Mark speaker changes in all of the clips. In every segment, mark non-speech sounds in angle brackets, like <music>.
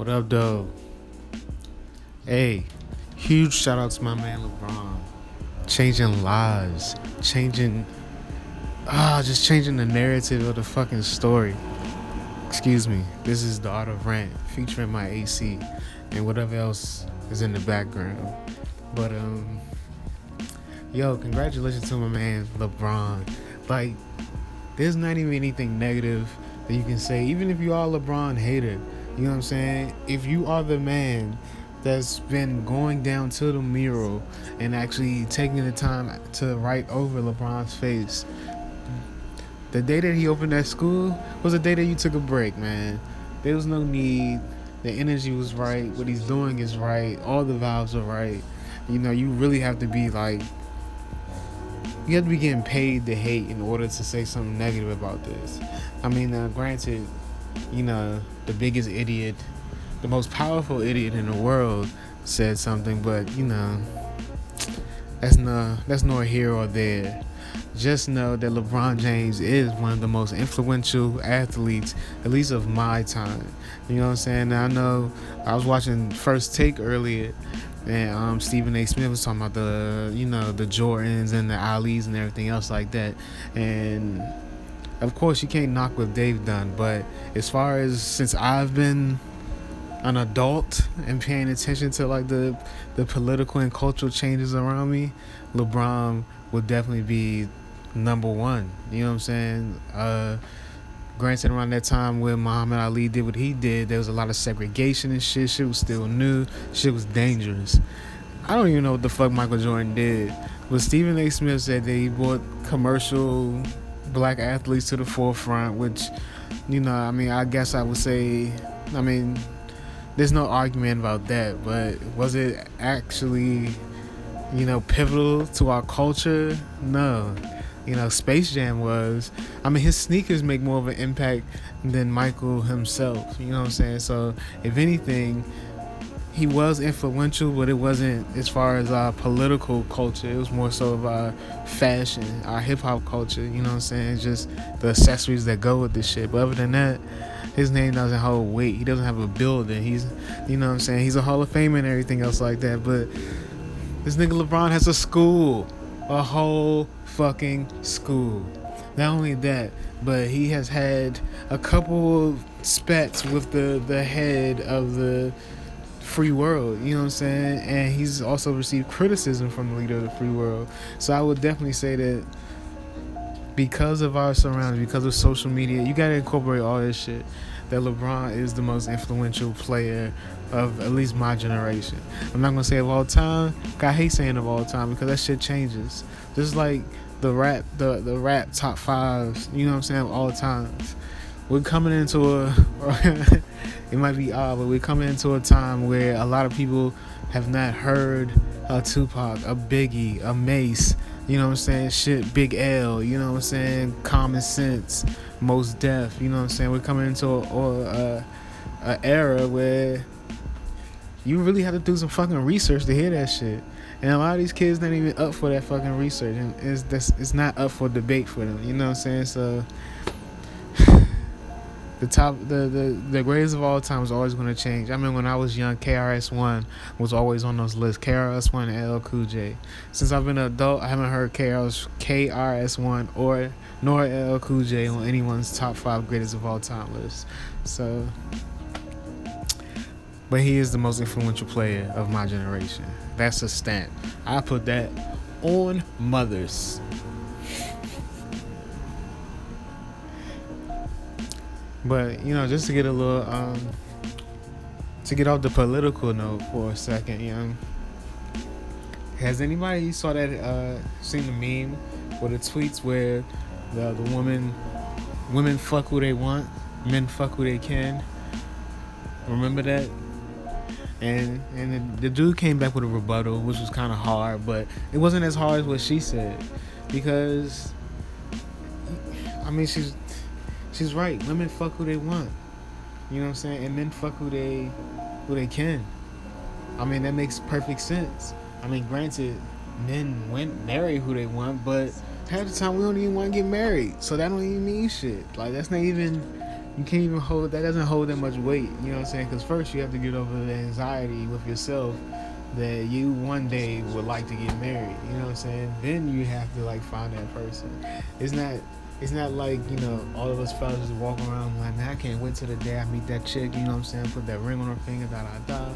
Speaker 1: What up, though? Hey, huge shout out to my man LeBron. Changing lives, changing, ah, just changing the narrative of the fucking story. Excuse me, this is the Art of Rant featuring my AC and whatever else is in the background. But, um, yo, congratulations to my man LeBron. Like, there's not even anything negative that you can say, even if you are LeBron hater you know what I'm saying? If you are the man that's been going down to the mural and actually taking the time to write over LeBron's face, the day that he opened that school was the day that you took a break, man. There was no need. The energy was right. What he's doing is right. All the vibes are right. You know, you really have to be like, you have to be getting paid to hate in order to say something negative about this. I mean, uh, granted, you know, the biggest idiot, the most powerful idiot in the world said something, but you know, that's no that's nor here or there. Just know that LeBron James is one of the most influential athletes, at least of my time. You know what I'm saying? I know I was watching First Take earlier, and um, Stephen A. Smith was talking about the, you know, the Jordans and the Ali's and everything else like that, and of course you can't knock what they've done, but as far as since I've been an adult and paying attention to like the the political and cultural changes around me, LeBron would definitely be number one. You know what I'm saying? Uh, granted, around that time when Muhammad Ali did what he did, there was a lot of segregation and shit. Shit was still new. Shit was dangerous. I don't even know what the fuck Michael Jordan did. But Stephen A. Smith said that he bought commercial black athletes to the forefront, which, you know, I mean, I guess I would say, I mean, there's no argument about that, but was it actually, you know, pivotal to our culture? No. You know, Space Jam was. I mean, his sneakers make more of an impact than Michael himself. You know what I'm saying? So, if anything, he was influential, but it wasn't as far as our political culture. It was more so of our fashion, our hip hop culture. You know what I'm saying? Just the accessories that go with this shit. But other than that, his name doesn't hold weight. He doesn't have a building. He's, you know what I'm saying? He's a Hall of Famer and everything else like that. But this nigga LeBron has a school, a whole fucking school. Not only that, but he has had a couple of spats with the the head of the free world, you know what I'm saying? And he's also received criticism from the leader of the free world. So I would definitely say that because of our surroundings, because of social media, you gotta incorporate all this shit. That LeBron is the most influential player of at least my generation. I'm not gonna say of all time. I hate saying of all time because that shit changes. Just like the rap, the the rap top fives. You know what I'm saying? Of all times. We're coming into a <laughs> it might be odd, but we're coming into a time where a lot of people have not heard a Tupac, a Biggie, a Mase, you know what I'm saying? Shit, Big L, you know what I'm saying? Common Sense, Mos Def, you know what I'm saying? We're coming into a, a, a era where you really have to do some fucking research to hear that shit. And a lot of these kids not even up for that fucking research, and it's it's not up for debate for them. You know what I'm saying? So the top the, the the greatest of all time is always going to change. I mean, when I was young, KRS One was always on those lists. KRS One and LL Cool J. Since I've been an adult, I haven't heard KRS KRS One or nor LL Cool J on anyone's top five greatest of all time list. So, but he is the most influential player of my generation. That's a stamp. I put that on mothers. But you know, just to get a little um, to get off the political note for a second, you know, has anybody saw that uh, seen the meme or the tweets where the the woman women fuck who they want, men fuck who they can. Remember that? And and the, the dude came back with a rebuttal, which was kind of hard, but it wasn't as hard as what she said, because I mean she's she's right. Women fuck who they want. You know what I'm saying? And then fuck who they who they can. I mean that makes perfect sense. I mean granted, men went marry who they want, but half the time we don't even want to get married. So that don't even mean shit. Like that's not even you can't even hold that doesn't hold that much weight. You know what I'm saying? Because first you have to get over the anxiety with yourself that you one day would like to get married. You know what I'm saying? Then you have to like find that person. It's not it's not like, you know, all of us fellas just walk around like, man, I can't wait till the day I meet that chick, you know what I'm saying? Put that ring on her finger, da da da.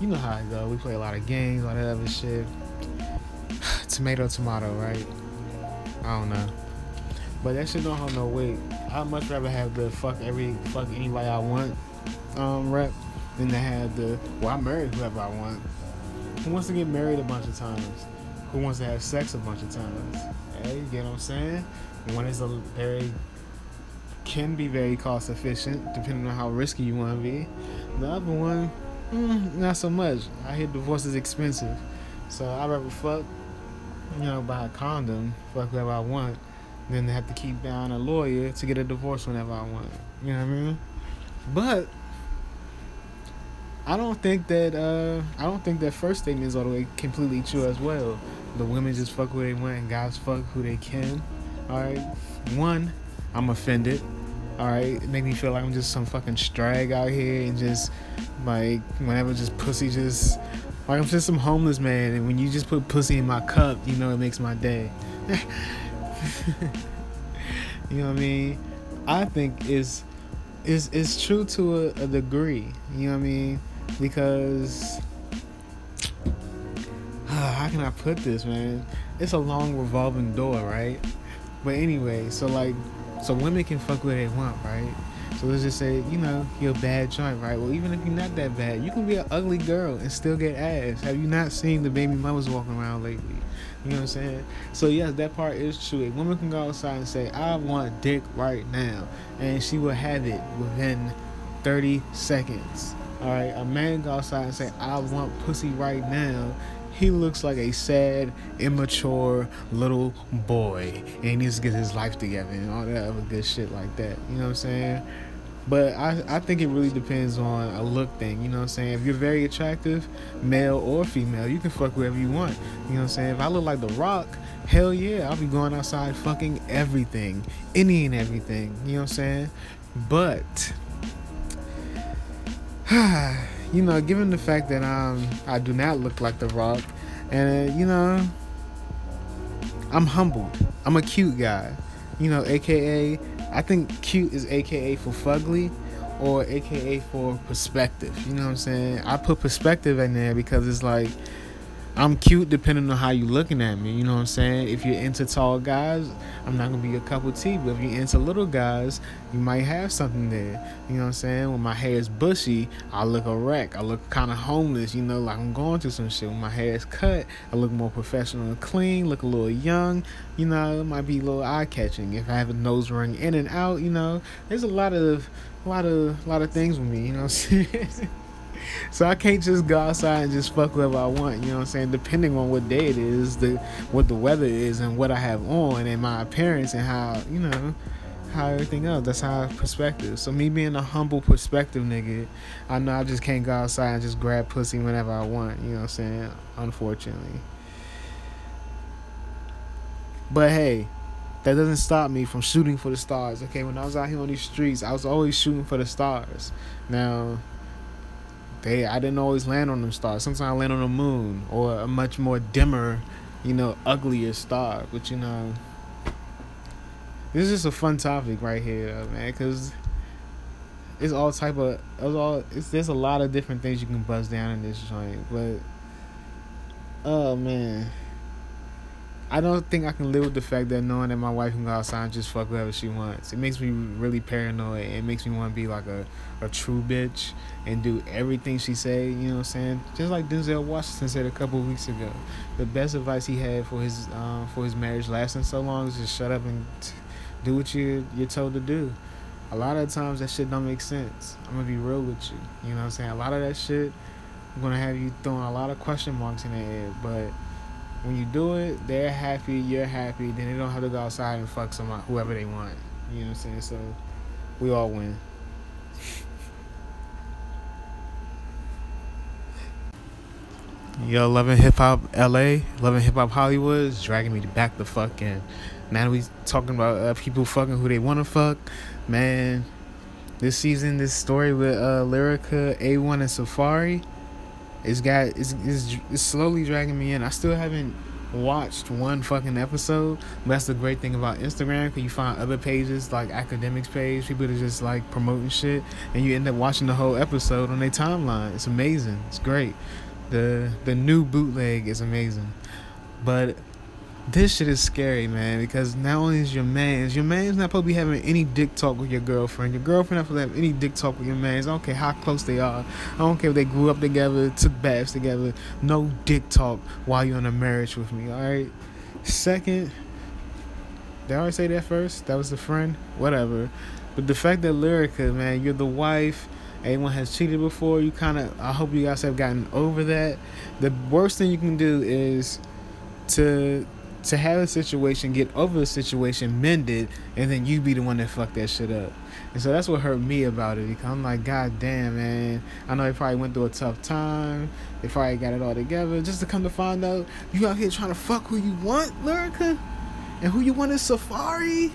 Speaker 1: You know how it go. We play a lot of games, all that other shit. <sighs> tomato, tomato, right? I don't know. But that shit don't hold no weight. I'd much rather have the fuck every fuck anybody I want um rep than to have the well I married whoever I want. Who wants to get married a bunch of times? Who wants to have sex a bunch of times? Hey, you get what I'm saying? One is a very can be very cost efficient depending on how risky you want to be. The other one, mm, not so much. I hear divorce is expensive, so I'd rather fuck, you know, buy a condom, fuck whoever I want, than to have to keep down a lawyer to get a divorce whenever I want. You know what I mean? But I don't think that uh, I don't think that first statement is all the way completely true as well. The women just fuck who they want and guys fuck who they can. All right. One, I'm offended. All right, it make me feel like I'm just some fucking strag out here and just like whenever just pussy just like I'm just some homeless man. And when you just put pussy in my cup, you know it makes my day. <laughs> you know what I mean? I think is is is true to a, a degree. You know what I mean? Because <sighs> how can I put this, man? It's a long revolving door, right? But anyway, so like, so women can fuck where they want, right? So let's just say, you know, you're a bad joint, right? Well, even if you're not that bad, you can be an ugly girl and still get ass. Have you not seen the baby mamas walking around lately? You know what I'm saying? So yes, that part is true. A woman can go outside and say, "I want dick right now," and she will have it within 30 seconds. All right. A man go outside and say, "I want pussy right now," he looks like a sad, immature little boy, and he needs to get his life together and all that other good shit like that. You know what I'm saying? But I, I think it really depends on a look thing, you know what I'm saying? If you're very attractive, male or female, you can fuck whoever you want. You know what I'm saying? If I look like The Rock, hell yeah, I'll be going outside fucking everything. Any and everything. You know what I'm saying? But <sighs> you know, given the fact that um I do not look like The Rock, and uh, you know, I'm humbled. I'm a cute guy. You know, AKA, I think cute is AKA for fugly, or AKA for perspective. You know what I'm saying? I put perspective in there because it's like I'm cute depending on how you looking at me. You know what I'm saying? If you're into tall guys, I'm not gonna be a cup of tea. But if you're into little guys, you might have something there. You know what I'm saying? When my hair is bushy, I look a wreck. I look kind of homeless. You know, like I'm going through some shit. When my hair is cut, I look more professional and clean. Look a little young. You know, it might be a little eye catching. If I have a nose ring in and out, you know, there's a lot of, a lot of, a lot of things with me. You know what I'm saying? <laughs> so I can't just go outside and just fuck whoever I want. You know what I'm saying? Depending on what day it is, the what the weather is, and what I have on, and my appearance, and how you know how everything else. That's how perspective. So me being a humble perspective nigga, I know I just can't go outside and just grab pussy whenever I want. You know what I'm saying? Unfortunately. But hey, that doesn't stop me from shooting for the stars. Okay, when I was out here on these streets, I was always shooting for the stars. Now, they I didn't always land on them stars. Sometimes I land on the moon or a much more dimmer, you know, uglier star. But you know, this is just a fun topic right here, uh, man, because it's all type of it's all it's there's a lot of different things you can buzz down in this joint, but oh man. I don't think I can live with the fact that knowing that my wife can go outside and just fuck whoever she wants. It makes me really paranoid. It makes me want to be like a, a true bitch and do everything she say. You know what I'm saying? Just like Denzel Washington said a couple weeks ago. The best advice he had for his uh, for his marriage lasting so long is just shut up and t- do what you you're told to do. A lot of times that shit don't make sense. I'm gonna be real with you. You know what I'm saying? A lot of that shit, I'm gonna have you throwing a lot of question marks in the air, but when you do it, they're happy, you're happy, then they don't have to go outside and fuck someone whoever they want. You know what I'm saying? So we all win. Yo, loving hip hop LA, loving hip hop Hollywood is dragging me back the fuck in. Now we talking about uh, people fucking who they want to fuck, man. This season, this story with uh, Lyrica, A1, and Safaree it's got it's, it's it's slowly dragging me in. I still haven't watched one fucking episode. That's the great thing about Instagram, cause you find other pages like academics page, people that just like promoting shit, and you end up watching the whole episode on their timeline. It's amazing. It's great. The the new bootleg is amazing, but this shit is scary, man, because not only is your man's, your man's not supposed to be having any dick talk with your girlfriend. Your girlfriend not supposed to have any dick talk with your man's. I don't care how close they are. I don't care if they grew up together, took baths together. No dick talk while you're in a marriage with me, alright? Second, did I already say that first? That was the friend? Whatever. But the fact that Lyrica, man, you're the wife, anyone has cheated before, you kind of, I hope you guys have gotten over that. The worst thing you can do is to to have a situation, get over the situation, mended, and then you be the one that fucked that shit up. And so that's what hurt me about it because I'm like, God damn, man. I know they probably went through a tough time. They probably got it all together. Just to come to find out you out here trying to fuck who you want, Lyrica? And who you want is Safaree?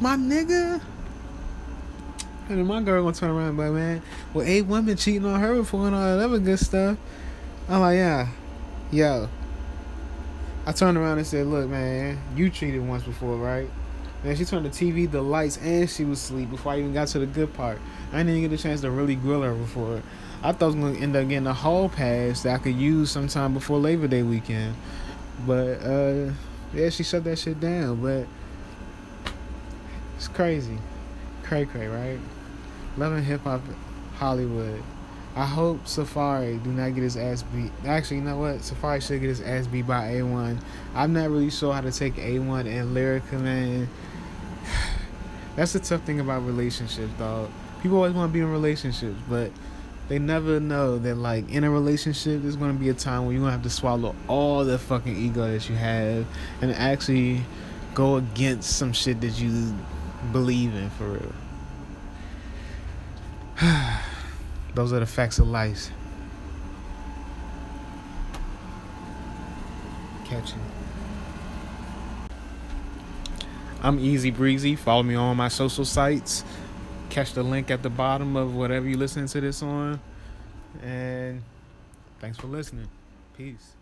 Speaker 1: My nigga? And then my girl gonna turn around and like, man, well, eight women cheating on her before and all that other good stuff. I'm like, yeah, yo, I turned around and said, "Look, man, you cheated once before, right?" And she turned the TV, the lights, and she was asleep before I even got to the good part. I didn't even get a chance to really grill her before. I thought I was gonna end up getting a hall pass that I could use sometime before Labor Day weekend. But uh, yeah, she shut that shit down. But it's crazy, cray cray, right? Loving hip hop, Hollywood. I hope Safaree do not get his ass beat. Actually, you know what? Safaree should get his ass beat by A1. I'm not really sure how to take A1 and Lyrica, man. <sighs> That's the tough thing about relationships, dog. People always want to be in relationships, but they never know that, like, in a relationship, there's to be a time where you're to have to swallow all the fucking ego that you have and actually go against some shit that you believe in for real. <sighs> <sighs> Those are the facts of life. Catching. I'm Easy Breezy. Follow me on my social sites. Catch the link at the bottom of whatever you're listening to this on. And thanks for listening. Peace.